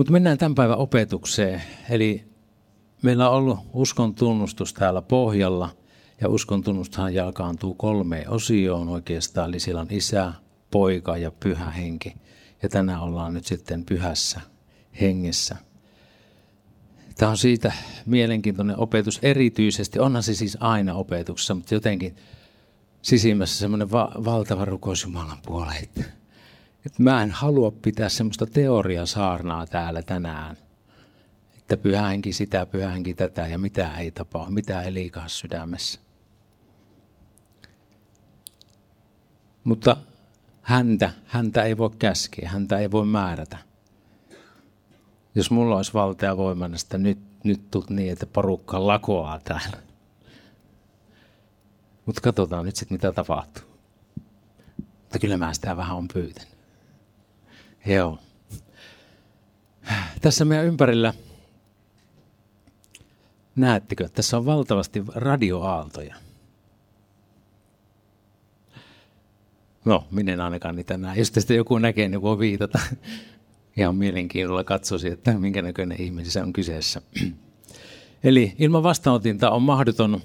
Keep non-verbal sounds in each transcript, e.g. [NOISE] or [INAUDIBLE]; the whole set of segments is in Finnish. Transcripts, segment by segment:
Mutta mennään tämän päivän opetukseen. Eli meillä on ollut uskon tunnustus täällä pohjalla. Ja uskon tunnustahan jalkaantuu kolmeen osioon oikeastaan. Eli siellä on isä, poika ja pyhä henki. Ja tänään ollaan nyt sitten pyhässä hengessä. Tämä on siitä mielenkiintoinen opetus erityisesti. Onhan se siis aina opetuksessa, mutta jotenkin sisimmässä semmoinen va- valtava rukous Jumalan puolelle. Että mä en halua pitää semmoista teoriasaarnaa täällä tänään. Että pyhänkin sitä, pyhänkin tätä ja mitä ei tapahdu, mitä ei liikaa sydämessä. Mutta häntä, häntä ei voi käskeä, häntä ei voi määrätä. Jos mulla olisi valta ja voimana, että nyt, nyt tut niin, että porukka lakoaa täällä. Mutta katsotaan nyt sitten, mitä tapahtuu. Mutta kyllä mä sitä vähän on pyytänyt. Joo. Tässä meidän ympärillä, näettekö, tässä on valtavasti radioaaltoja. No, minä en ainakaan niitä näe. Jos tästä joku näkee, niin voi viitata. Ihan mielenkiinnolla katsoisi, että minkä näköinen ihminen se on kyseessä. Eli ilman vastaanotinta on mahdoton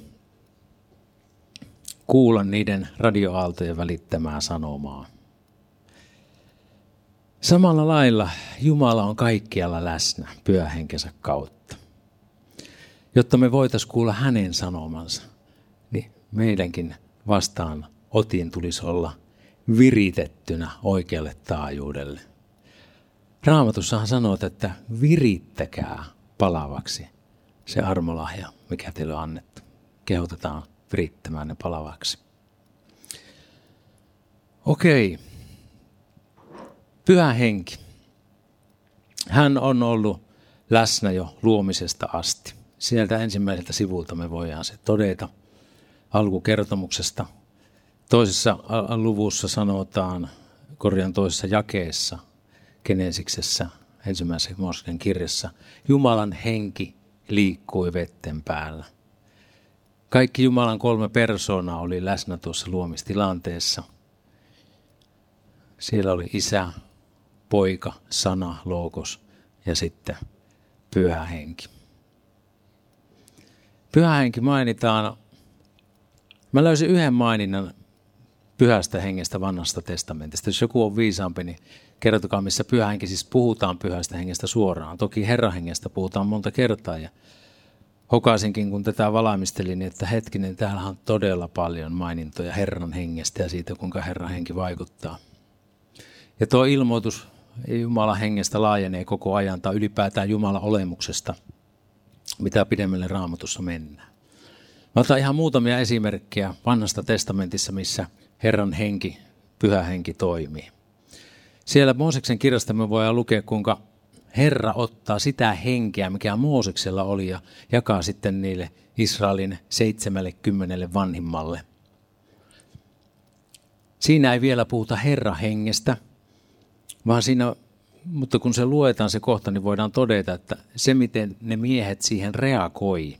kuulla niiden radioaaltojen välittämää sanomaa. Samalla lailla Jumala on kaikkialla läsnä pyöhenkensä kautta. Jotta me voitaisiin kuulla hänen sanomansa, niin meidänkin vastaan otin tulisi olla viritettynä oikealle taajuudelle. Raamatussahan sanoo, että virittäkää palavaksi se armolahja, mikä teille on annettu. Kehotetaan virittämään ne palavaksi. Okei. Pyhä henki. Hän on ollut läsnä jo luomisesta asti. Sieltä ensimmäiseltä sivulta me voidaan se todeta alkukertomuksesta. Toisessa luvussa sanotaan, korjan toisessa jakeessa, Genesiksessä, ensimmäisen Mosken kirjassa, Jumalan henki liikkui vetten päällä. Kaikki Jumalan kolme persoonaa oli läsnä tuossa luomistilanteessa. Siellä oli isä, poika, sana, logos ja sitten pyhä henki. Pyhä henki mainitaan, mä löysin yhden maininnan pyhästä hengestä vanhasta testamentista. Jos joku on viisaampi, niin kertokaa, missä pyhä henki, siis puhutaan pyhästä hengestä suoraan. Toki Herran hengestä puhutaan monta kertaa ja hokaisinkin, kun tätä niin että hetkinen, täällä on todella paljon mainintoja Herran hengestä ja siitä, kuinka Herran henki vaikuttaa. Ja tuo ilmoitus Jumalan hengestä laajenee koko ajan tai ylipäätään Jumalan olemuksesta, mitä pidemmälle raamatussa mennään. Mä otan ihan muutamia esimerkkejä vanhasta testamentissa, missä Herran henki, pyhä henki toimii. Siellä Mooseksen kirjasta me voidaan lukea, kuinka Herra ottaa sitä henkeä, mikä Mooseksella oli, ja jakaa sitten niille Israelin seitsemälle kymmenelle vanhimmalle. Siinä ei vielä puhuta Herra hengestä, vaan siinä, mutta kun se luetaan se kohta, niin voidaan todeta, että se miten ne miehet siihen reagoi,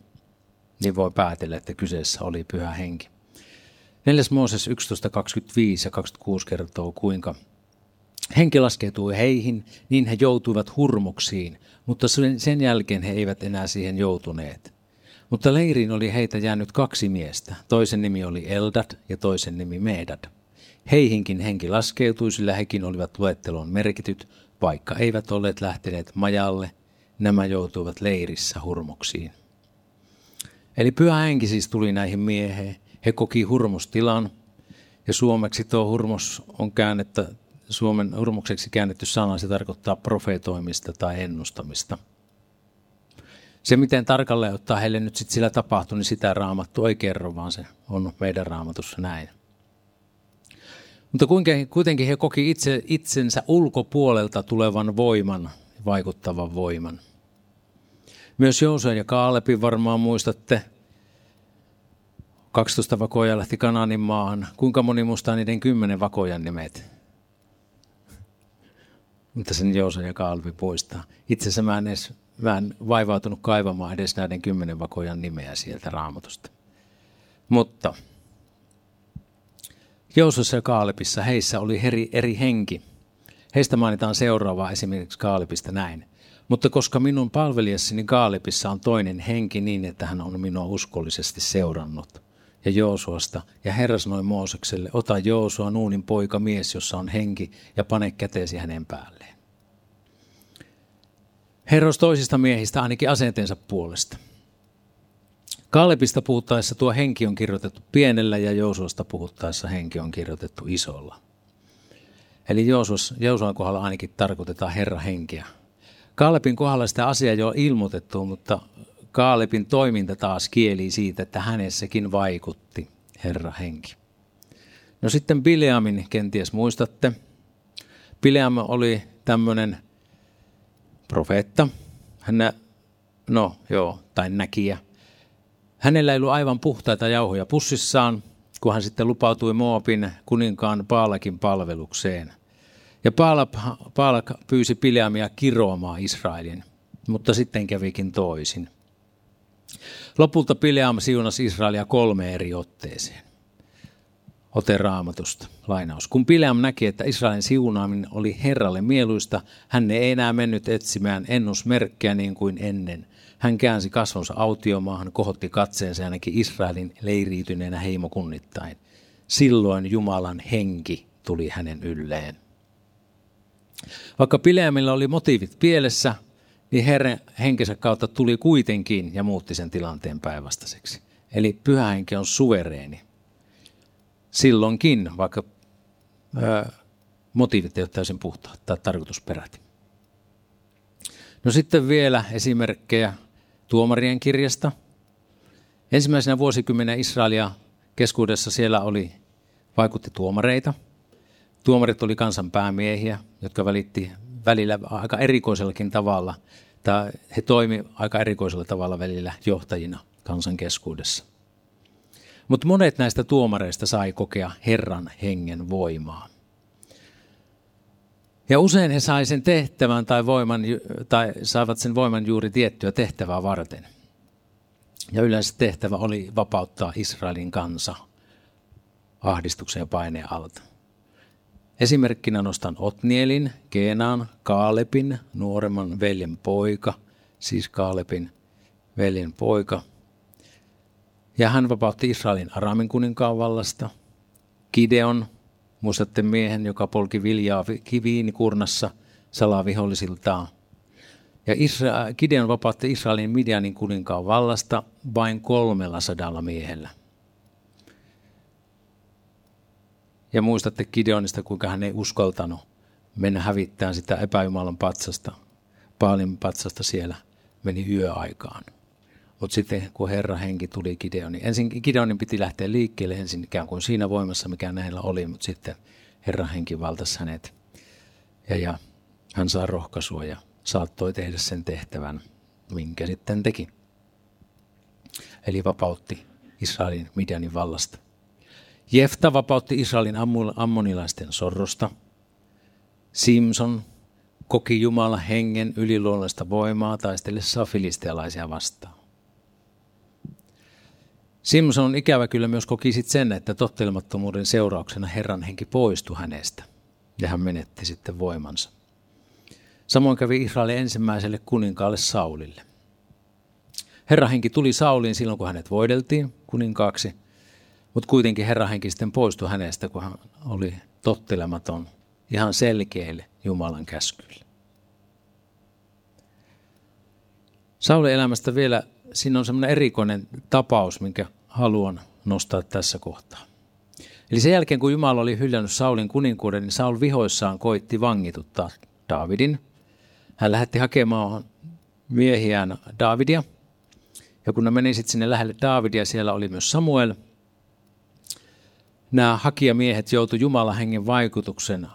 niin voi päätellä, että kyseessä oli pyhä henki. 4. Mooses 11.25 ja 26 kertoo, kuinka Henki laskeutui heihin, niin he joutuivat hurmuksiin, mutta sen jälkeen he eivät enää siihen joutuneet. Mutta leiriin oli heitä jäänyt kaksi miestä. Toisen nimi oli Eldad ja toisen nimi Medad. Heihinkin henki laskeutui, sillä hekin olivat luetteloon merkityt, vaikka eivät olleet lähteneet majalle, nämä joutuivat leirissä hurmoksiin. Eli pyhä henki siis tuli näihin mieheen. He koki hurmostilan, ja suomeksi tuo hurmos on käännettä Suomen hurmukseksi käännetty sana, se tarkoittaa profeetoimista tai ennustamista. Se, miten tarkalleen ottaa heille nyt sit sillä tapahtui, niin sitä raamattu ei kerro, vaan se on meidän raamatussa näin. Mutta kuitenkin he koki itse, itsensä ulkopuolelta tulevan voiman, vaikuttavan voiman. Myös Joose ja Kaalepi varmaan muistatte. 12 vakoja lähti Kananin maahan. Kuinka moni muistaa niiden kymmenen vakojan nimet? mutta sen Joosa ja Kalvi poistaa. Itse asiassa mä en, edes, mä en vaivautunut kaivamaan edes näiden kymmenen vakojan nimeä sieltä raamatusta. Mutta Joosassa ja Kaalipissa heissä oli eri, eri henki. Heistä mainitaan seuraavaa esimerkiksi Kaalipista näin. Mutta koska minun palvelijassini Kaalepissa on toinen henki niin, että hän on minua uskollisesti seurannut, ja Joosuasta, ja Herra sanoi Moosekselle, ota Joosua Nuunin poika mies, jossa on henki, ja pane käteesi hänen päälleen. Herros toisista miehistä ainakin asenteensa puolesta. Kaalepista puhuttaessa tuo henki on kirjoitettu pienellä ja Joosuasta puhuttaessa henki on kirjoitettu isolla. Eli Joosuan kohdalla ainakin tarkoitetaan Herra henkeä. Kaalepin kohdalla sitä asiaa jo ilmoitettu, mutta Kaalepin toiminta taas kieli siitä, että hänessäkin vaikutti Herra henki. No sitten Bileamin kenties muistatte. Bileam oli tämmöinen profeetta. Hän, no joo, tai näkijä. Hänellä ei ollut aivan puhtaita jauhoja pussissaan, kun hän sitten lupautui Moabin kuninkaan Paalakin palvelukseen. Ja Paalak, Paalak pyysi Pileamia kiroamaan Israelin, mutta sitten kävikin toisin. Lopulta Pileam siunasi Israelia kolme eri otteeseen. Ote raamatusta, lainaus. Kun Pileam näki, että Israelin siunaaminen oli Herralle mieluista, hän ei enää mennyt etsimään ennusmerkkejä niin kuin ennen. Hän käänsi kasvonsa autiomaahan, kohotti katseensa näki Israelin leiriytyneenä heimokunnittain. Silloin Jumalan henki tuli hänen ylleen. Vaikka Pileamilla oli motiivit pielessä, niin Herran henkensä kautta tuli kuitenkin ja muutti sen tilanteen päinvastaiseksi. Eli pyhä henki on suvereeni. Silloinkin, vaikka ö, motiivit ei ole täysin puhtaat tai tarkoitusperät. No sitten vielä esimerkkejä tuomarien kirjasta. Ensimmäisenä vuosikymmenen Israelia keskuudessa siellä oli, vaikutti tuomareita. Tuomarit oli kansan päämiehiä, jotka välitti välillä aika erikoisellakin tavalla, tai he toimi aika erikoisella tavalla välillä johtajina kansan keskuudessa. Mutta monet näistä tuomareista sai kokea Herran hengen voimaa. Ja usein he sai sen tehtävän tai, voiman, tai saivat sen voiman juuri tiettyä tehtävää varten. Ja yleensä tehtävä oli vapauttaa Israelin kansa ahdistuksen ja paineen alta. Esimerkkinä nostan Otnielin, Keenaan, Kaalepin, nuoremman veljen poika, siis Kaalepin veljen poika. Ja hän vapautti Israelin Aramin kuninkaan vallasta. Kideon, muistatte miehen, joka polki viljaa kurnassa salavihollisiltaan. Ja Isra- Gideon vapautti Israelin Midianin kuninkaan vallasta vain kolmella sadalla miehellä. Ja muistatte Gideonista, kuinka hän ei uskaltanut mennä hävittämään sitä epäjumalan patsasta, Paalin patsasta siellä, meni yöaikaan. Mutta sitten kun Herra henki tuli Gideonin, ensin Gideonin piti lähteä liikkeelle ensin ikään kuin siinä voimassa, mikä näillä oli, mutta sitten Herra henki valtasi hänet. Ja, ja hän saa rohkaisua ja saattoi tehdä sen tehtävän, minkä sitten teki. Eli vapautti Israelin Midianin vallasta. Jefta vapautti Israelin ammonilaisten sorrosta. Simson koki Jumalan hengen yliluonnollista voimaa taistellessa filistealaisia vastaan. Simson ikävä kyllä myös koki sit sen, että tottelemattomuuden seurauksena Herran henki poistui hänestä ja hän menetti sitten voimansa. Samoin kävi Israelin ensimmäiselle kuninkaalle Saulille. Herran henki tuli Sauliin silloin, kun hänet voideltiin kuninkaaksi – mutta kuitenkin Herran henki sitten poistui hänestä, kun hän oli tottelematon ihan selkeille Jumalan käskyille. Saulin elämästä vielä, siinä on semmoinen erikoinen tapaus, minkä haluan nostaa tässä kohtaa. Eli sen jälkeen, kun Jumala oli hyljännyt Saulin kuninkuuden, niin Saul vihoissaan koitti vangituttaa Daavidin. Hän lähetti hakemaan miehiään Daavidia. Ja kun ne meni sitten sinne lähelle Daavidia, siellä oli myös Samuel – nämä hakijamiehet joutuivat Jumalan hengen vaikutuksen,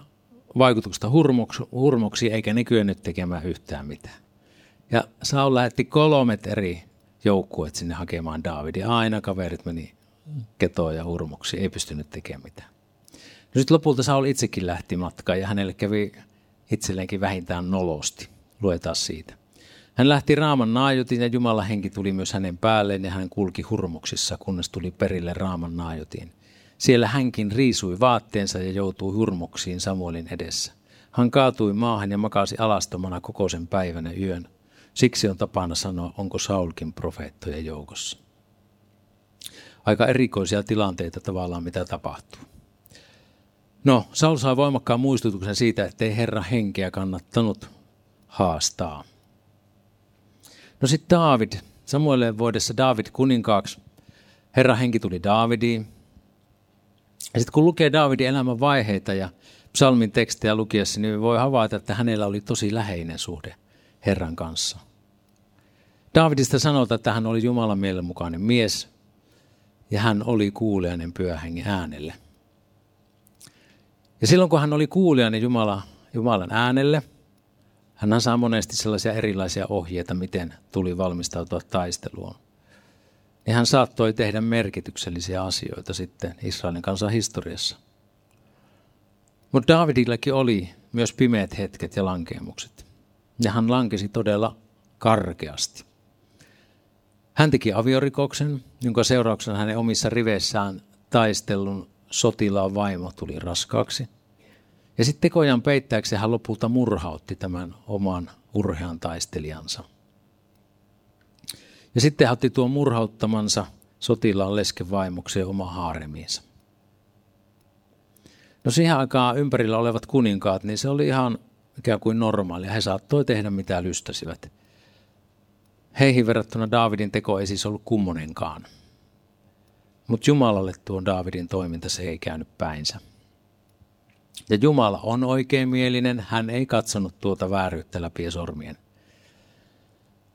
vaikutuksesta hurmoksi, hurmoksi, eikä ne kyennyt tekemään yhtään mitään. Ja Saul lähetti kolmet eri joukkueet sinne hakemaan Daavidia. Aina kaverit meni ketoa ja hurmoksi, ei pystynyt tekemään mitään. No sitten lopulta Saul itsekin lähti matkaan ja hänelle kävi itselleenkin vähintään nolosti. Luetaan siitä. Hän lähti Raaman naajutin ja Jumalan henki tuli myös hänen päälleen ja hän kulki hurmoksissa, kunnes tuli perille Raaman naajutin. Siellä hänkin riisui vaatteensa ja joutui hurmoksiin Samuelin edessä. Hän kaatui maahan ja makasi alastomana koko sen päivän ja yön. Siksi on tapana sanoa, onko Saulkin profeettojen joukossa. Aika erikoisia tilanteita tavallaan, mitä tapahtuu. No, Saul saa voimakkaan muistutuksen siitä, että ei Herra henkeä kannattanut haastaa. No sitten David. Samuelen vuodessa David kuninkaaksi. Herra henki tuli Davidiin. Ja sitten kun lukee Davidin elämän vaiheita ja psalmin tekstejä lukiessa, niin voi havaita, että hänellä oli tosi läheinen suhde Herran kanssa. Davidista sanotaan, että hän oli Jumalan mielenmukainen mies ja hän oli kuulijainen pyöhengen äänelle. Ja silloin kun hän oli kuulijainen Jumala, Jumalan äänelle, hän saa monesti sellaisia erilaisia ohjeita, miten tuli valmistautua taisteluun. Niin hän saattoi tehdä merkityksellisiä asioita sitten Israelin kansan historiassa. Mutta Davidillakin oli myös pimeät hetket ja lankeemukset. Ja hän lankesi todella karkeasti. Hän teki aviorikoksen, jonka seurauksena hänen omissa riveissään taistellun sotilaan vaimo tuli raskaaksi. Ja sitten tekojan peittääksi hän lopulta murhautti tämän oman urhean taistelijansa. Ja sitten hän otti tuon murhauttamansa sotilaan lesken vaimokseen oma haaremiinsa. No siihen aikaan ympärillä olevat kuninkaat, niin se oli ihan ikään kuin normaalia. He saattoi tehdä mitä lystäsivät. Heihin verrattuna Daavidin teko ei siis ollut kummonenkaan. Mutta Jumalalle tuon Daavidin toiminta se ei käynyt päinsä. Ja Jumala on oikeimielinen, hän ei katsonut tuota vääryyttä läpi sormien.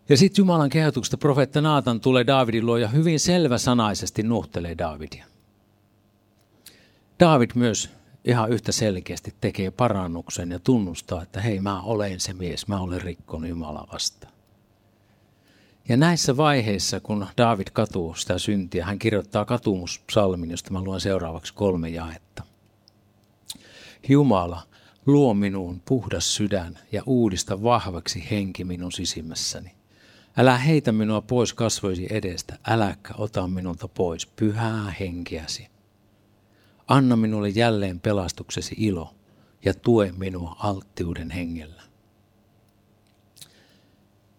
Ja sitten Jumalan kehotuksesta profeetta Naatan tulee Daavidin luo ja hyvin selväsanaisesti nuhtelee Daavidia. David myös ihan yhtä selkeästi tekee parannuksen ja tunnustaa, että hei mä olen se mies, mä olen rikkonut Jumala vastaan. Ja näissä vaiheissa, kun David katuu sitä syntiä, hän kirjoittaa katumuspsalmin, josta mä luen seuraavaksi kolme jaetta. Jumala, luo minuun puhdas sydän ja uudista vahvaksi henki minun sisimmässäni. Älä heitä minua pois kasvoisi edestä, äläkä ota minulta pois pyhää henkeäsi. Anna minulle jälleen pelastuksesi ilo ja tue minua alttiuden hengellä.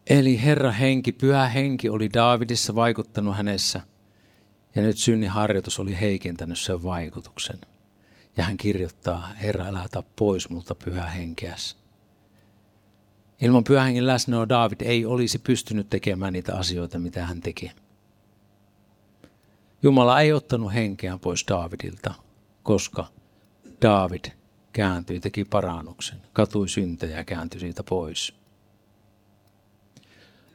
Eli Herra henki, pyhä henki oli Daavidissa vaikuttanut hänessä ja nyt synnin harjoitus oli heikentänyt sen vaikutuksen. Ja hän kirjoittaa, Herra älä pois multa pyhä henkeäsi. Ilman pyhän hengen läsnäoloa David ei olisi pystynyt tekemään niitä asioita, mitä hän teki. Jumala ei ottanut henkeään pois Davidilta, koska David kääntyi, teki parannuksen, katui syntejä ja kääntyi siitä pois.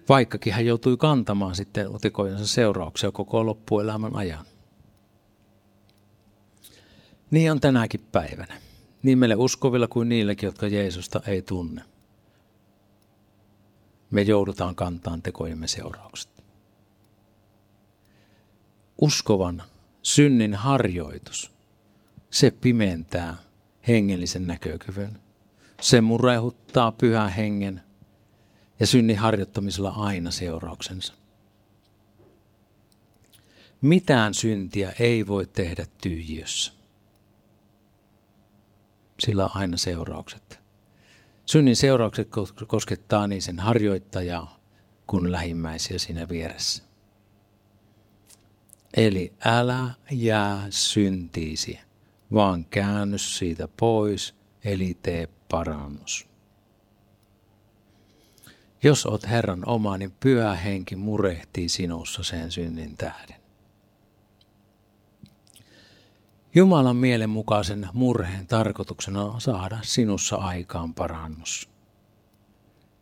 Vaikkakin hän joutui kantamaan sitten tekojensa seurauksia koko loppuelämän ajan. Niin on tänäkin päivänä. Niin meille uskovilla kuin niillekin, jotka Jeesusta ei tunne. Me joudutaan kantaan tekojemme seuraukset. Uskovan synnin harjoitus, se pimentää hengellisen näkökyvyn. Se murehuttaa pyhän hengen ja synnin harjoittamisella aina seurauksensa. Mitään syntiä ei voi tehdä tyhjiössä. Sillä on aina seuraukset. Synnin seuraukset koskettaa niin sen harjoittajaa kuin lähimmäisiä siinä vieressä. Eli älä jää syntiisi, vaan käänny siitä pois, eli tee parannus. Jos oot Herran oma, niin pyhä henki murehtii sinussa sen synnin tähden. Jumalan mielenmukaisen murheen tarkoituksena on saada sinussa aikaan parannus.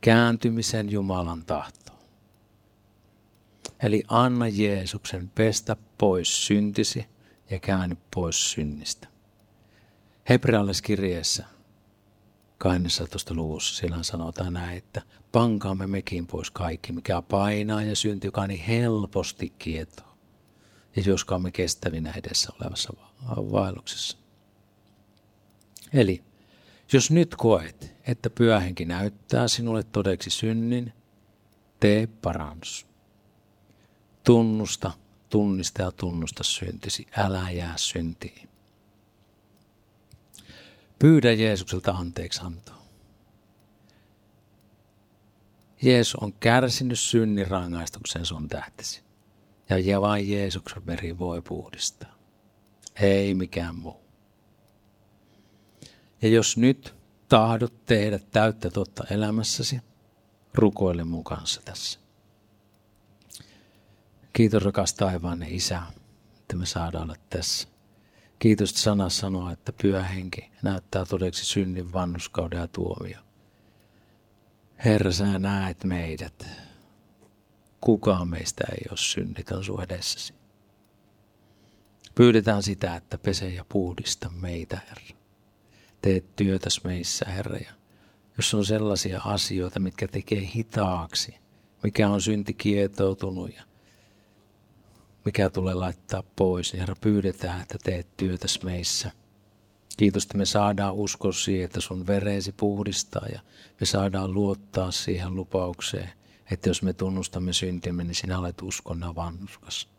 Kääntymisen Jumalan tahto. Eli anna Jeesuksen pestä pois syntisi ja käänny pois synnistä. Hebrealaiskirjeessä 12. luvussa siellä sanotaan näin, että pankaamme mekin pois kaikki, mikä painaa ja synti, joka niin helposti kietoo. Ja joskaamme kestävinä edessä olevassa vaelluksessa. Eli jos nyt koet, että pyöhenki näyttää sinulle todeksi synnin, tee parannus. Tunnusta, tunnista ja tunnusta syntisi. Älä jää syntiin. Pyydä Jeesukselta anteeksi antoa. Jeesus on kärsinyt synnin rangaistuksen sun tähtesi. Ja vain Jeesuksen veri voi puhdistaa. Ei mikään muu. Ja jos nyt tahdot tehdä täyttä totta elämässäsi, rukoile mun kanssa tässä. Kiitos rakas taivaan Isä, että me saadaan olla tässä. Kiitos, sana sanoo, että pyhä henki näyttää todeksi synnin vannuskauden ja tuomio. Herra, sä näet meidät. Kukaan meistä ei ole synnitön sun edessäsi. Pyydetään sitä, että pese ja puhdista meitä, Herra. Teet työtäs meissä, Herra. Ja jos on sellaisia asioita, mitkä tekee hitaaksi, mikä on synti kietoutunut ja mikä tulee laittaa pois, Herra pyydetään, että teet työtäs meissä. Kiitos, että me saadaan uskoa siihen, että sun vereesi puhdistaa ja me saadaan luottaa siihen lupaukseen, että jos me tunnustamme syntimme, niin sinä olet uskonna vannuskas.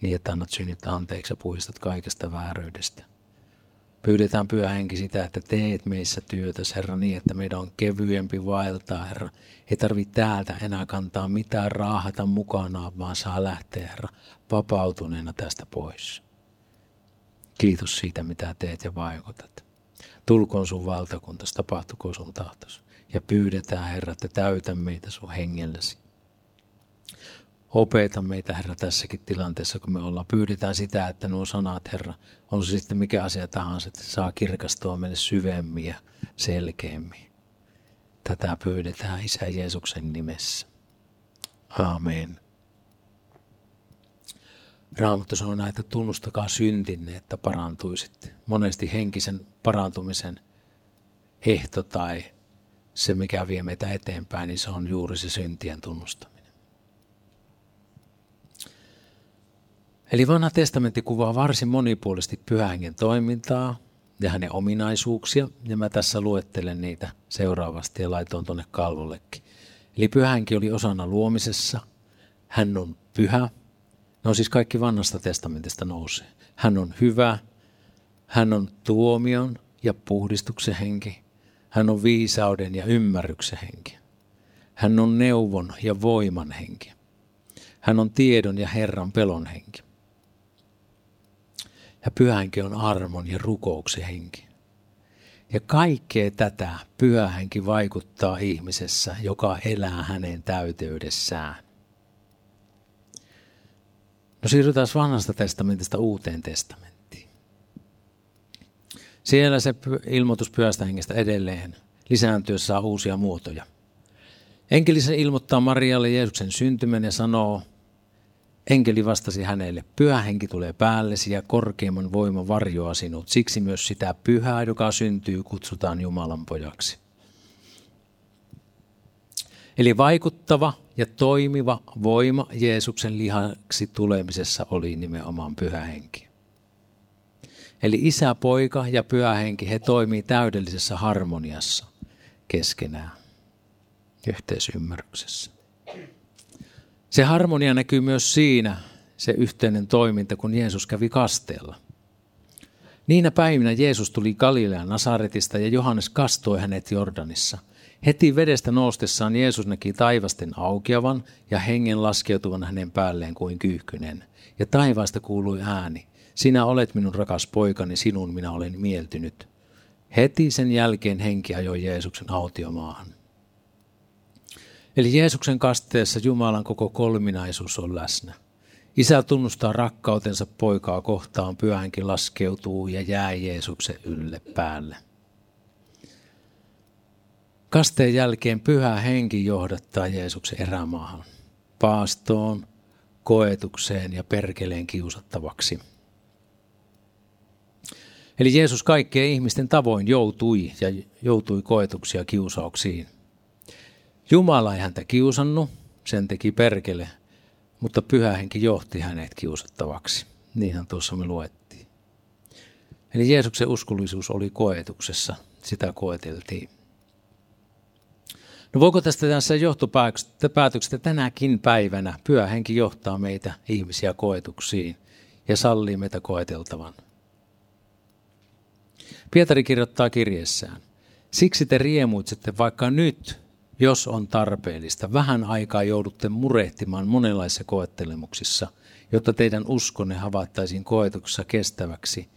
Niin, että annat synnit anteeksi ja puhdistat kaikesta vääryydestä. Pyydetään pyhä henki sitä, että teet meissä työtä, Herra, niin, että meidän on kevyempi vaeltaa, Herra. Ei tarvitse täältä enää kantaa mitään raahata mukanaan, vaan saa lähteä, Herra, vapautuneena tästä pois. Kiitos siitä, mitä teet ja vaikutat. Tulkoon sun valtakuntas, tapahtukoon sun tahtos. Ja pyydetään, Herra, että täytä meitä sun hengellesi. Opeta meitä, Herra, tässäkin tilanteessa, kun me ollaan. Pyydetään sitä, että nuo sanat, Herra, on se sitten mikä asia tahansa, että saa kirkastua meille syvemmin ja selkeämmin. Tätä pyydetään Isä Jeesuksen nimessä. Amen. Raamattu sanoo että tunnustakaa syntinne, että parantuisitte. Monesti henkisen parantumisen ehto tai se, mikä vie meitä eteenpäin, niin se on juuri se syntien tunnustaminen. Eli vanha testamentti kuvaa varsin monipuolisesti pyhängen toimintaa ja hänen ominaisuuksia, ja mä tässä luettelen niitä seuraavasti ja laitoin tuonne kalvollekin. Eli pyhänki oli osana luomisessa, hän on pyhä, No siis kaikki vanhasta testamentista nousee. Hän on hyvä, hän on tuomion ja puhdistuksen henki. Hän on viisauden ja ymmärryksen henki. Hän on neuvon ja voiman henki. Hän on tiedon ja Herran pelon henki. Ja pyhänki on armon ja rukouksen henki. Ja kaikkea tätä pyhähenki vaikuttaa ihmisessä, joka elää hänen täyteydessään. No siirrytään vanhasta testamentista uuteen testamenttiin. Siellä se ilmoitus pyhästä hengestä edelleen lisääntyessä saa uusia muotoja. Enkeli ilmoittaa Marialle Jeesuksen syntymän ja sanoo, enkeli vastasi hänelle, pyhä henki tulee päällesi ja korkeimman voiman varjoa sinut, siksi myös sitä pyhää, joka syntyy, kutsutaan Jumalan pojaksi. Eli vaikuttava ja toimiva voima Jeesuksen lihaksi tulemisessa oli nimenomaan pyhä henki. Eli isä, poika ja pyhä henki, he toimii täydellisessä harmoniassa keskenään, yhteisymmärryksessä. Se harmonia näkyy myös siinä, se yhteinen toiminta, kun Jeesus kävi kasteella. Niinä päivinä Jeesus tuli Galilean Nasaretista ja Johannes kastoi hänet Jordanissa – Heti vedestä noustessaan Jeesus näki taivasten aukeavan ja hengen laskeutuvan hänen päälleen kuin kyyhkynen. Ja taivaasta kuului ääni, sinä olet minun rakas poikani, sinun minä olen mieltynyt. Heti sen jälkeen henki ajoi Jeesuksen autiomaahan. Eli Jeesuksen kasteessa Jumalan koko kolminaisuus on läsnä. Isä tunnustaa rakkautensa poikaa kohtaan, pyhänkin laskeutuu ja jää Jeesuksen ylle päälle. Kasteen jälkeen pyhä henki johdattaa Jeesuksen erämaahan, paastoon, koetukseen ja perkeleen kiusattavaksi. Eli Jeesus kaikkien ihmisten tavoin joutui ja joutui koetuksia kiusauksiin. Jumala ei häntä kiusannut, sen teki perkele, mutta pyhä henki johti hänet kiusattavaksi. Niinhän tuossa me luettiin. Eli Jeesuksen uskollisuus oli koetuksessa, sitä koeteltiin. No voiko tästä tässä johtopäätöksestä tänäkin päivänä pyhä henki johtaa meitä ihmisiä koetuksiin ja sallii meitä koeteltavan? Pietari kirjoittaa kirjeessään, siksi te riemuitsette vaikka nyt, jos on tarpeellista. Vähän aikaa joudutte murehtimaan monenlaisissa koettelemuksissa, jotta teidän uskonne havaittaisiin koetuksessa kestäväksi,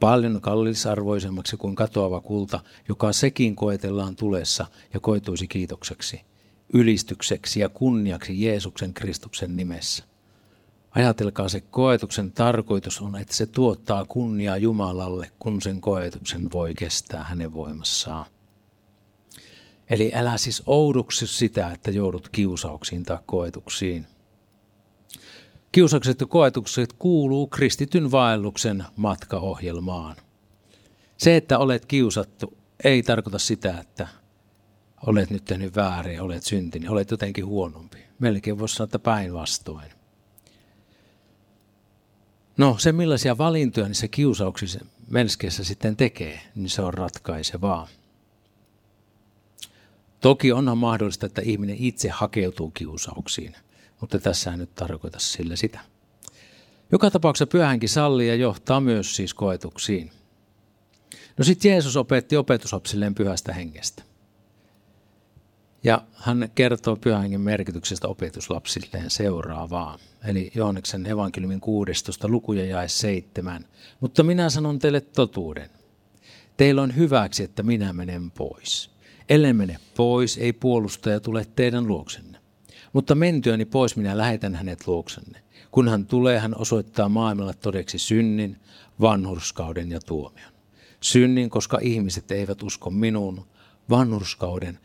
paljon kallisarvoisemmaksi kuin katoava kulta, joka sekin koetellaan tulessa ja koituisi kiitokseksi, ylistykseksi ja kunniaksi Jeesuksen Kristuksen nimessä. Ajatelkaa se koetuksen tarkoitus on, että se tuottaa kunniaa Jumalalle, kun sen koetuksen voi kestää hänen voimassaan. Eli älä siis ouduksi sitä, että joudut kiusauksiin tai koetuksiin. Kiusaukset ja koetukset kuuluu kristityn vaelluksen matkaohjelmaan. Se, että olet kiusattu, ei tarkoita sitä, että olet nyt tehnyt väärin, olet syntinen, olet jotenkin huonompi. Melkein voisi sanoa, että päinvastoin. No se millaisia valintoja niissä kiusauksissa melskeissä sitten tekee, niin se on ratkaisevaa. Toki onhan mahdollista, että ihminen itse hakeutuu kiusauksiin, mutta tässä ei nyt tarkoita sillä sitä. Joka tapauksessa pyhänkin sallii ja johtaa myös siis koetuksiin. No sitten Jeesus opetti opetuslapsilleen pyhästä hengestä. Ja hän kertoo pyhän merkityksestä opetuslapsilleen seuraavaa. Eli Jooneksen evankeliumin 16. lukuja jae 7. Mutta minä sanon teille totuuden. Teillä on hyväksi, että minä menen pois. Ellen mene pois, ei puolustaja tule teidän luoksenne. Mutta mentyäni pois minä lähetän hänet luoksenne. Kun hän tulee, hän osoittaa maailmalle todeksi synnin, vanhurskauden ja tuomion. Synnin, koska ihmiset eivät usko minuun, vanhurskauden,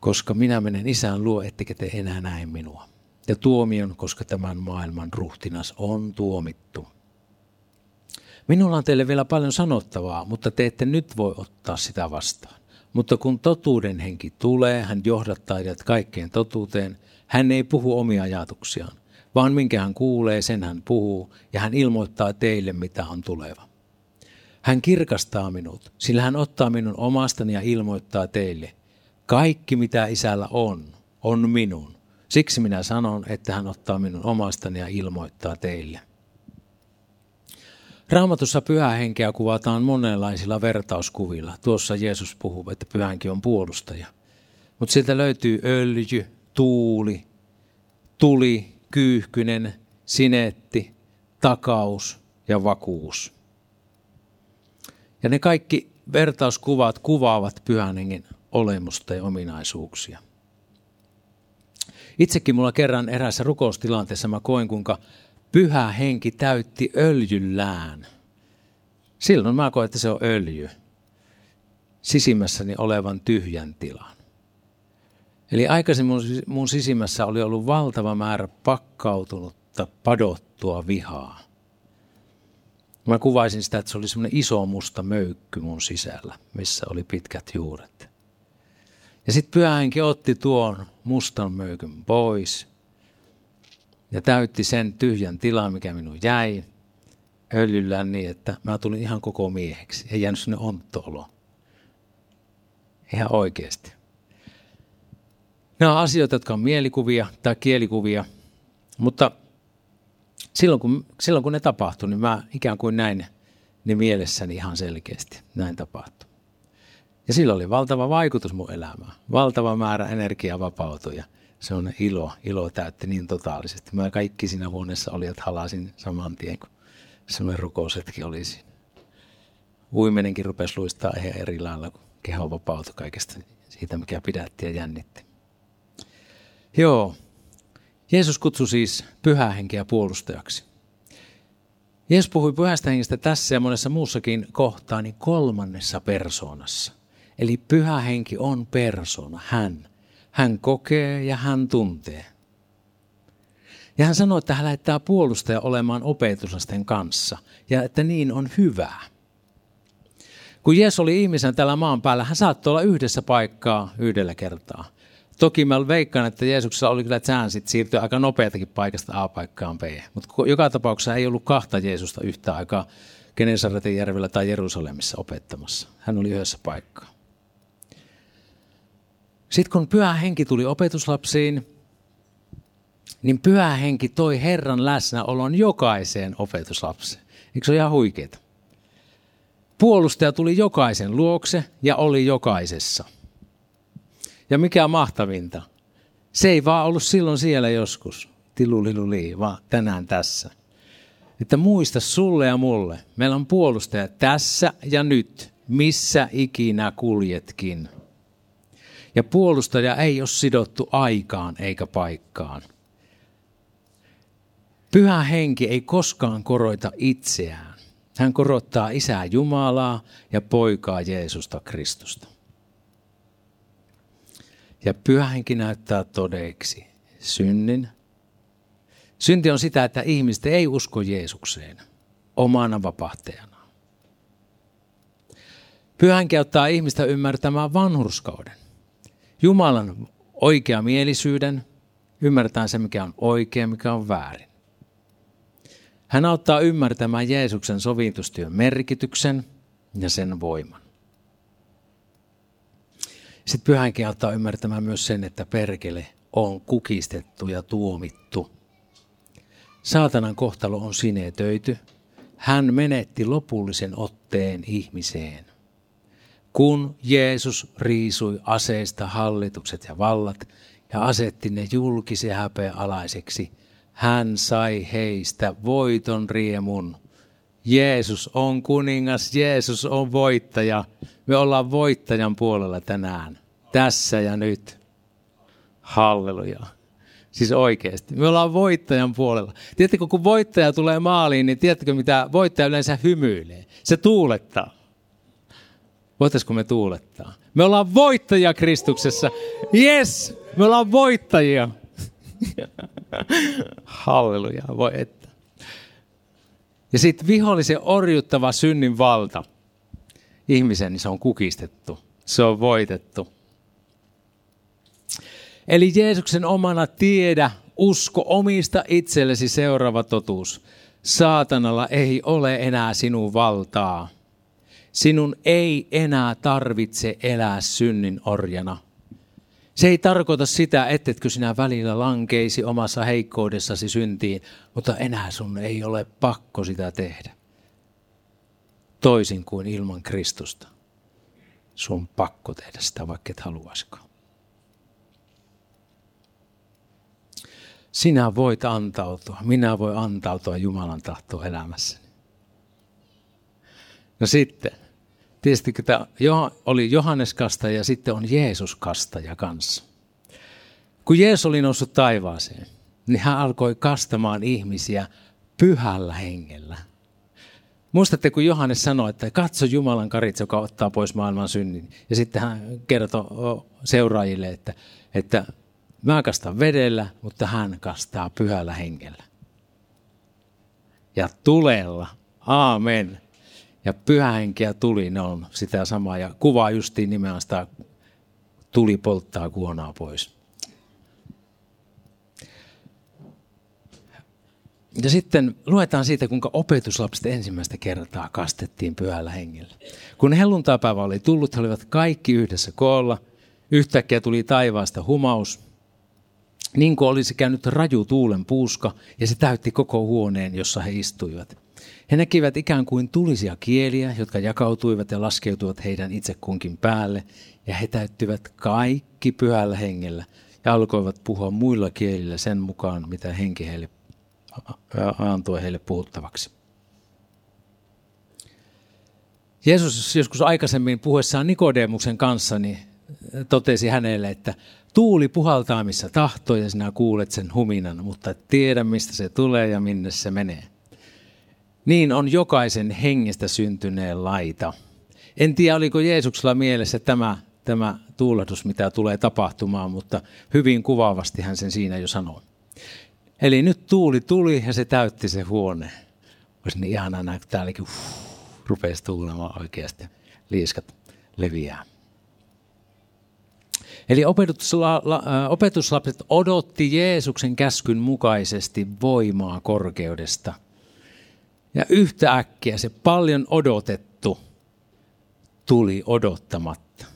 koska minä menen isään luo, ettekä te enää näe minua. Ja tuomion, koska tämän maailman ruhtinas on tuomittu. Minulla on teille vielä paljon sanottavaa, mutta te ette nyt voi ottaa sitä vastaan. Mutta kun totuuden henki tulee, hän johdattaa teidät kaikkeen totuuteen. Hän ei puhu omia ajatuksiaan, vaan minkä hän kuulee, sen hän puhuu, ja hän ilmoittaa teille, mitä on tuleva. Hän kirkastaa minut, sillä hän ottaa minun omastani ja ilmoittaa teille, kaikki mitä isällä on, on minun. Siksi minä sanon, että hän ottaa minun omastani ja ilmoittaa teille. Raamatussa pyhää henkeä kuvataan monenlaisilla vertauskuvilla. Tuossa Jeesus puhuu, että pyhänkin on puolustaja. Mutta sieltä löytyy öljy, tuuli, tuli, kyyhkynen, sinetti, takaus ja vakuus. Ja ne kaikki vertauskuvat kuvaavat pyhän hengen olemusta ja ominaisuuksia. Itsekin mulla kerran eräässä rukoustilanteessa mä koin, kuinka pyhä henki täytti öljyllään. Silloin mä koen, että se on öljy. Sisimmässäni olevan tyhjän tilan. Eli aikaisemmin mun, sisimmässä oli ollut valtava määrä pakkautunutta, padottua vihaa. Mä kuvaisin sitä, että se oli semmoinen iso musta möykky mun sisällä, missä oli pitkät juuret. Ja sitten pyhähenki otti tuon mustan möykyn pois ja täytti sen tyhjän tilan, mikä minun jäi öljyllä niin, että mä tulin ihan koko mieheksi. Ei jäänyt sinne onttoolo. Ihan oikeasti. Nämä on asioita, jotka on mielikuvia tai kielikuvia, mutta silloin kun, silloin kun ne tapahtui, niin mä ikään kuin näin ne mielessäni ihan selkeästi. Näin tapahtui. Ja sillä oli valtava vaikutus mun elämään. Valtava määrä energiaa vapautui se on ilo, ilo täytti niin totaalisesti. Mä kaikki siinä huoneessa että halasin saman tien, kun semmoinen rukousetkin oli siinä. Uimenenkin rupesi luistaa ihan eri lailla, kun keho vapautui kaikesta siitä, mikä pidätti ja jännitti. Joo, Jeesus kutsui siis pyhää henkeä puolustajaksi. Jeesus puhui pyhästä hengestä tässä ja monessa muussakin kohtaa niin kolmannessa persoonassa. Eli pyhä henki on persona, hän. Hän kokee ja hän tuntee. Ja hän sanoi, että hän lähettää puolustaja olemaan opetuslasten kanssa ja että niin on hyvää. Kun Jeesus oli ihmisen tällä maan päällä, hän saattoi olla yhdessä paikkaa yhdellä kertaa. Toki mä veikkaan, että Jeesuksella oli kyllä chansit siirtyä aika nopeatakin paikasta A paikkaan B. Mutta joka tapauksessa ei ollut kahta Jeesusta yhtä aikaa Genesaretin järvellä tai Jerusalemissa opettamassa. Hän oli yhdessä paikkaa. Sitten kun pyhä henki tuli opetuslapsiin, niin pyhä henki toi Herran läsnäolon jokaiseen opetuslapseen. Eikö se ole ihan huikeeta? Puolustaja tuli jokaisen luokse ja oli jokaisessa. Ja mikä mahtavinta, se ei vaan ollut silloin siellä joskus, tiluliluli, vaan tänään tässä. Että muista sulle ja mulle, meillä on puolustaja tässä ja nyt, missä ikinä kuljetkin. Ja puolustaja ei ole sidottu aikaan eikä paikkaan. Pyhä henki ei koskaan koroita itseään. Hän korottaa isää Jumalaa ja poikaa Jeesusta Kristusta. Ja pyhä henki näyttää todeksi synnin. Synti on sitä, että ihmiset ei usko Jeesukseen omana vapahtajanaan. Pyhä henki auttaa ihmistä ymmärtämään vanhurskauden. Jumalan oikea mielisyyden, ymmärtää se, mikä on oikein, mikä on väärin. Hän auttaa ymmärtämään Jeesuksen sovitustyön merkityksen ja sen voiman. Sitten pyhänkin auttaa ymmärtämään myös sen, että perkele on kukistettu ja tuomittu. Saatanan kohtalo on sinetöity. Hän menetti lopullisen otteen ihmiseen. Kun Jeesus riisui aseista hallitukset ja vallat ja asetti ne julkisen häpeä alaiseksi, hän sai heistä voiton riemun. Jeesus on kuningas, Jeesus on voittaja. Me ollaan voittajan puolella tänään, tässä ja nyt. Halleluja. Siis oikeasti. Me ollaan voittajan puolella. Tiedättekö, kun voittaja tulee maaliin, niin tiedättekö, mitä voittaja yleensä hymyilee? Se tuulettaa. Voitaisiko me tuulettaa? Me ollaan voittajia Kristuksessa. Yes, me ollaan voittajia. [LAUGHS] Halleluja, voi että. Ja sitten vihollisen orjuttava synnin valta. Ihmisen, niin se on kukistettu. Se on voitettu. Eli Jeesuksen omana tiedä, usko omista itsellesi seuraava totuus. Saatanalla ei ole enää sinun valtaa. Sinun ei enää tarvitse elää synnin orjana – se ei tarkoita sitä, ettetkö sinä välillä lankeisi omassa heikkoudessasi syntiin, mutta enää sun ei ole pakko sitä tehdä. Toisin kuin ilman Kristusta. Sun on pakko tehdä sitä, vaikka et haluaisikaan. Sinä voit antautua, minä voin antautua Jumalan tahtoon elämässäni. No sitten, Tietysti tämä oli Johannes kastaja ja sitten on Jeesus kastaja kanssa. Kun Jeesus oli noussut taivaaseen, niin hän alkoi kastamaan ihmisiä pyhällä hengellä. Muistatte, kun Johannes sanoi, että katso Jumalan karit, joka ottaa pois maailman synnin. Ja sitten hän kertoi seuraajille, että, että mä kastan vedellä, mutta hän kastaa pyhällä hengellä. Ja tulella. Aamen ja pyhähenkiä tuli, ne on sitä samaa. Ja kuvaa justiin nimenomaan sitä, tuli polttaa kuonaa pois. Ja sitten luetaan siitä, kuinka opetuslapset ensimmäistä kertaa kastettiin pyhällä hengellä. Kun helluntaipäivä oli tullut, he olivat kaikki yhdessä koolla. Yhtäkkiä tuli taivaasta humaus, niin kuin olisi käynyt raju tuulen puuska, ja se täytti koko huoneen, jossa he istuivat. He näkivät ikään kuin tulisia kieliä, jotka jakautuivat ja laskeutuivat heidän itse kunkin päälle, ja he täyttyivät kaikki pyhällä hengellä ja alkoivat puhua muilla kielillä sen mukaan, mitä henki heille antoi heille puhuttavaksi. Jeesus joskus aikaisemmin puhuessaan Nikodemuksen kanssa niin totesi hänelle, että tuuli puhaltaa missä tahtoo ja sinä kuulet sen huminan, mutta et tiedä mistä se tulee ja minne se menee. Niin on jokaisen hengestä syntyneen laita. En tiedä, oliko Jeesuksella mielessä tämä, tämä tuulahdus, mitä tulee tapahtumaan, mutta hyvin kuvaavasti hän sen siinä jo sanoi. Eli nyt tuuli tuli ja se täytti se huone. Olisi niin ihanaa nähdä, kun täälläkin uh, rupesi tuulemaan oikeasti. Liiskat leviää. Eli opetusla, opetuslapset odotti Jeesuksen käskyn mukaisesti voimaa korkeudesta – ja yhtäkkiä se paljon odotettu tuli odottamatta.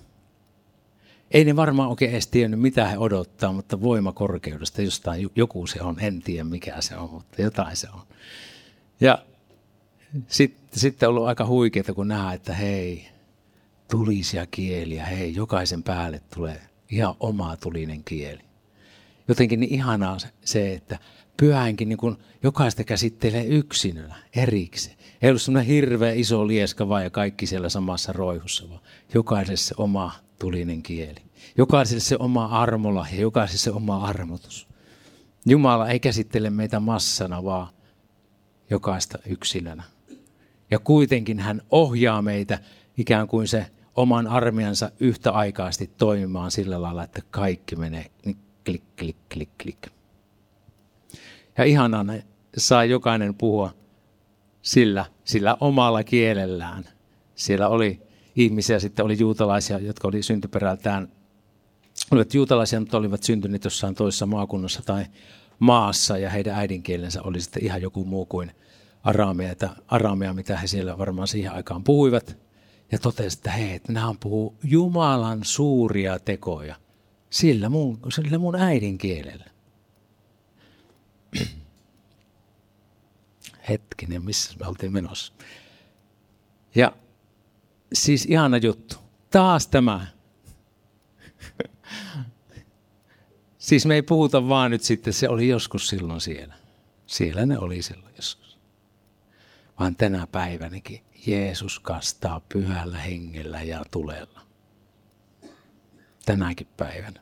Ei ne varmaan oikein edes tiennyt, mitä he odottaa, mutta voimakorkeudesta jostain joku se on. En tiedä, mikä se on, mutta jotain se on. Ja sitten sitten on ollut aika huikeaa, kun nähdään, että hei, tulisia kieliä, hei, jokaisen päälle tulee ihan oma tulinen kieli. Jotenkin niin ihanaa se, että pyhänkin niin kuin jokaista käsittelee yksinönä, erikseen. Ei ollut semmoinen hirveä iso lieska vaan ja kaikki siellä samassa roihussa, vaan jokaiselle se oma tulinen kieli. Jokaiselle se oma armola ja jokaiselle se oma armotus. Jumala ei käsittele meitä massana, vaan jokaista yksilönä. Ja kuitenkin hän ohjaa meitä ikään kuin se oman armiansa yhtä aikaisesti toimimaan sillä lailla, että kaikki menee klik, klik, klik, klik. Ja ihanaa saa jokainen puhua sillä, sillä omalla kielellään. Siellä oli ihmisiä, sitten oli juutalaisia, jotka oli syntyperältään, olivat juutalaisia, mutta olivat syntyneet jossain toisessa maakunnassa tai maassa, ja heidän äidinkielensä oli sitten ihan joku muu kuin aramea, että aramea mitä he siellä varmaan siihen aikaan puhuivat. Ja totesi, että hei, että nämä puhuu Jumalan suuria tekoja sillä mun, sillä mun äidinkielellä. Hetkinen, missä me oltiin menossa. Ja siis ihana juttu. Taas tämä. [LAUGHS] siis me ei puhuta vaan nyt sitten, se oli joskus silloin siellä. Siellä ne oli silloin joskus. Vaan tänä päivänäkin Jeesus kastaa pyhällä hengellä ja tulella. Tänäkin päivänä.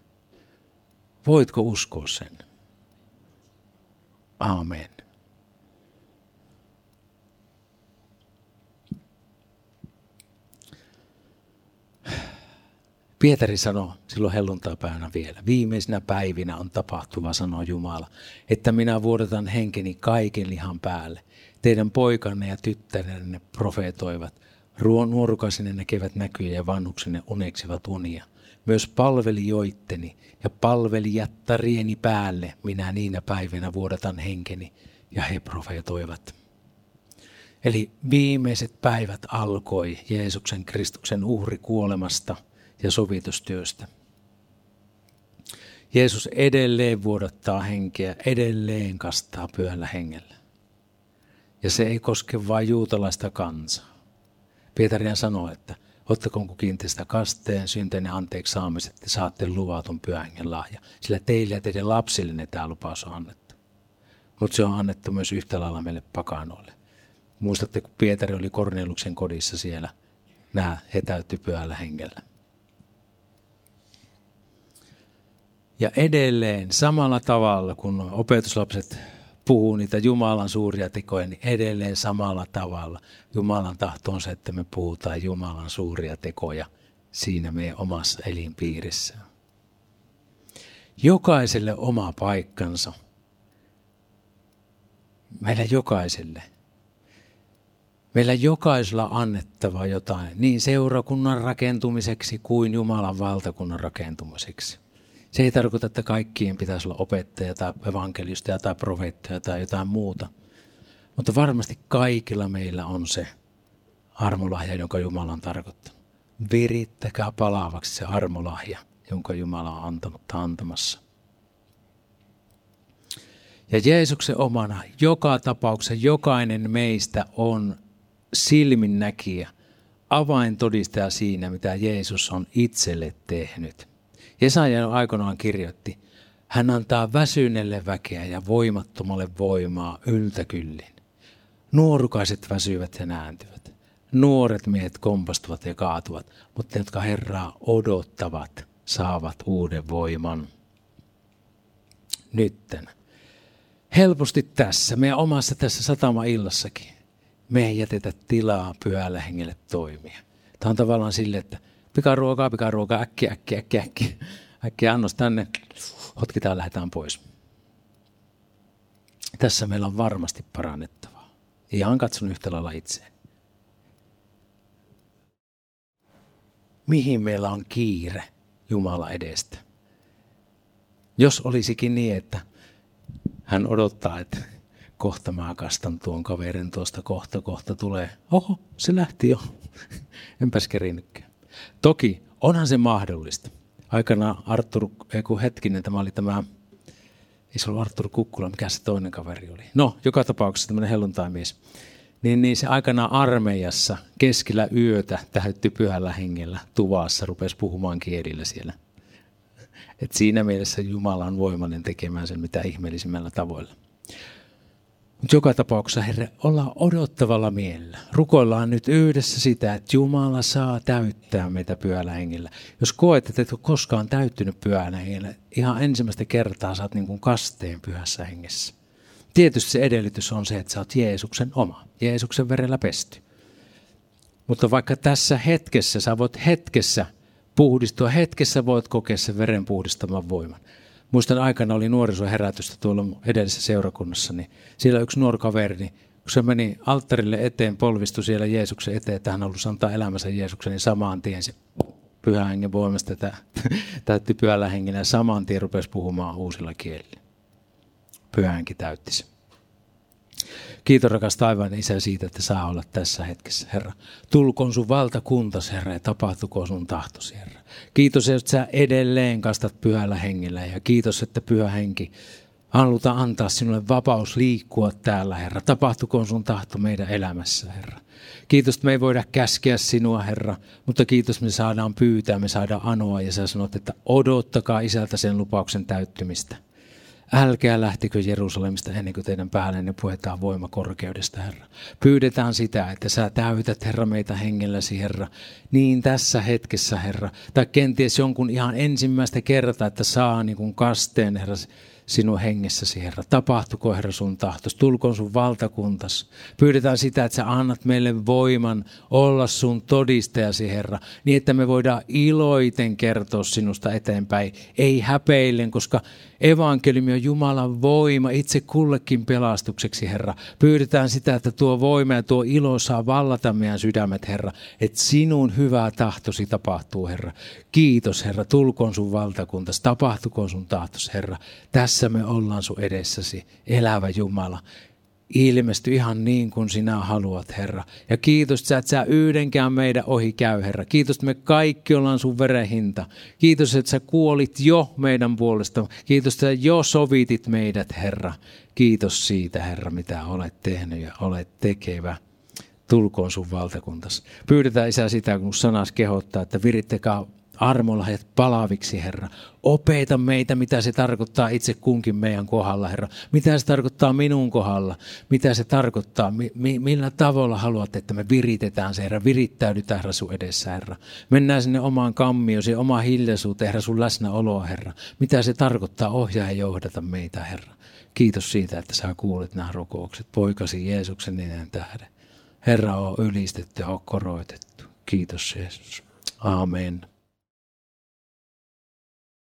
Voitko uskoa sen? Amen. Pietari sanoi silloin helluntaipäivänä vielä, viimeisinä päivinä on tapahtuva, sanoo Jumala, että minä vuodatan henkeni kaiken lihan päälle. Teidän poikanne ja tyttärenne profeetoivat, nuorukaisenne näkevät näkyjä ja vanhuksenne uneksivat unia. Myös palvelijoitteni ja palvelijattarieni päälle minä niinä päivinä vuodatan henkeni ja he profeetoivat. Eli viimeiset päivät alkoi Jeesuksen Kristuksen uhri kuolemasta ja sovitustyöstä. Jeesus edelleen vuodattaa henkeä, edelleen kastaa pyöllä hengellä. Ja se ei koske vain juutalaista kansaa. Pietarian sanoi, että ottakoon kukin teistä kasteen, synteinen anteeksi saamiset, että saatte luvatun pyhän lahja. Sillä teille ja teidän lapsillenne tämä lupaus on annettu. Mutta se on annettu myös yhtä lailla meille pakanoille. Muistatte, kun Pietari oli Korneluksen kodissa siellä, nämä he täytti pyhällä hengellä. Ja edelleen samalla tavalla, kun opetuslapset puhuu niitä Jumalan suuria tekoja, niin edelleen samalla tavalla Jumalan tahto on se, että me puhutaan Jumalan suuria tekoja siinä meidän omassa elinpiirissä. Jokaiselle oma paikkansa. Meillä jokaiselle. Meillä jokaisella annettava jotain, niin seurakunnan rakentumiseksi kuin Jumalan valtakunnan rakentumiseksi. Se ei tarkoita, että kaikkien pitäisi olla opettaja tai evankelistaja tai profeettaja tai jotain muuta. Mutta varmasti kaikilla meillä on se armolahja, jonka Jumala on tarkoittanut. Virittäkää palaavaksi se armolahja, jonka Jumala on antanut antamassa. Ja Jeesuksen omana, joka tapauksessa jokainen meistä on silminnäkijä, avaintodistaja siinä, mitä Jeesus on itselle tehnyt – Jesaja aikoinaan kirjoitti, hän antaa väsyneelle väkeä ja voimattomalle voimaa yltäkyllin. Nuorukaiset väsyvät ja nääntyvät. Nuoret miehet kompastuvat ja kaatuvat, mutta ne, jotka Herraa odottavat, saavat uuden voiman. Nytten. Helposti tässä, meidän omassa tässä satama-illassakin, me ei jätetä tilaa pyhällä hengelle toimia. Tämä on tavallaan sille, että pikaruokaa, pikaruokaa, äkki, äkki, äkki, äkki. Äkki annos tänne, hotkitaan, lähdetään pois. Tässä meillä on varmasti parannettavaa. Ihan katson yhtä lailla itseen. Mihin meillä on kiire Jumala edestä? Jos olisikin niin, että hän odottaa, että kohta mä kastan tuon kaverin tuosta kohta, kohta tulee. Oho, se lähti jo. [LAUGHS] Enpäs kerinytkään. Toki onhan se mahdollista. Aikana Artur, kun hetkinen, tämä oli tämä, ei se ollut Artur Kukkula, mikä se toinen kaveri oli. No, joka tapauksessa tämmöinen helluntaimies. niin, niin se aikana armeijassa keskellä yötä täytty pyhällä hengellä tuvassa, rupesi puhumaan kielillä siellä. Et siinä mielessä Jumala on voimallinen tekemään sen mitä ihmeellisimmällä tavoilla. Mutta joka tapauksessa, Herra, ollaan odottavalla mielellä. Rukoillaan nyt yhdessä sitä, että Jumala saa täyttää meitä pyhällä hengellä. Jos koet, että et ole koskaan täyttynyt pyhällä hengellä, ihan ensimmäistä kertaa saat niin kuin kasteen pyhässä hengessä. Tietysti se edellytys on se, että sä oot Jeesuksen oma, Jeesuksen verellä pesty. Mutta vaikka tässä hetkessä, sä voit hetkessä puhdistua, hetkessä voit kokea sen veren puhdistaman voiman. Muistan aikana oli nuorisoherätystä tuolla edellisessä seurakunnassa, niin siellä yksi nuori kaveri, niin kun se meni alttarille eteen, polvistui siellä Jeesuksen eteen, että hän halusi antaa elämänsä Jeesuksen, niin samaan tien se pyhän hengen voimasta [LAUGHS] täytti pyhällä hengen ja saman tien rupesi puhumaan uusilla kielillä. Pyhänkin täytti se. Kiitos rakas taivaan Isä siitä, että saa olla tässä hetkessä, Herra. Tulkoon sun valtakuntas, Herra, ja tapahtukoon sun tahtosi, Herra. Kiitos, että sä edelleen kastat pyhällä hengellä, ja kiitos, että pyhä henki halutaan antaa sinulle vapaus liikkua täällä, Herra. Tapahtukoon sun tahto meidän elämässä, Herra. Kiitos, että me ei voida käskeä sinua, Herra, mutta kiitos, me saadaan pyytää, me saadaan anoa, ja sä sanot, että odottakaa isältä sen lupauksen täyttymistä. Älkää lähtikö Jerusalemista ennen kuin teidän päällenne puetaan voima korkeudesta, Herra. Pyydetään sitä, että sä täytät, Herra, meitä hengelläsi, Herra, niin tässä hetkessä, Herra. Tai kenties jonkun ihan ensimmäistä kertaa, että saa niin kuin kasteen, Herra, sinun hengessäsi, Herra. Tapahtuko, Herra, sun tahtos. Tulkoon sun valtakuntas. Pyydetään sitä, että sä annat meille voiman olla sun todistajasi, Herra, niin että me voidaan iloiten kertoa sinusta eteenpäin. Ei häpeillen, koska evankeliumi on Jumalan voima itse kullekin pelastukseksi, Herra. Pyydetään sitä, että tuo voima ja tuo ilo saa vallata meidän sydämet, Herra, että sinun hyvä tahtosi tapahtuu, Herra. Kiitos, Herra, tulkoon sun valtakuntas, tapahtukoon sun tahtos, Herra. Tässä me ollaan sun edessäsi, elävä Jumala ilmesty ihan niin kuin sinä haluat, Herra. Ja kiitos, että sä et sä yhdenkään meidän ohi käy, Herra. Kiitos, että me kaikki ollaan sun verenhinta. Kiitos, että sä kuolit jo meidän puolesta. Kiitos, että sä jo sovitit meidät, Herra. Kiitos siitä, Herra, mitä olet tehnyt ja olet tekevä. Tulkoon sun valtakuntas. Pyydetään Isä sitä, kun sanas kehottaa, että virittäkää armolahjat palaviksi, Herra. Opeta meitä, mitä se tarkoittaa itse kunkin meidän kohdalla, Herra. Mitä se tarkoittaa minun kohdalla. Mitä se tarkoittaa, mi- millä tavalla haluat, että me viritetään se, Herra. Virittäydytään, Herra, sun edessä, Herra. Mennään sinne omaan kammioon, omaan hiljaisuuteen, Herra, sun läsnäoloa, Herra. Mitä se tarkoittaa ohjaa ja johdata meitä, Herra. Kiitos siitä, että sä kuulet nämä rukoukset poikasi Jeesuksen nimen tähden. Herra on ylistetty ja on koroitettu. Kiitos Jeesus. Amen.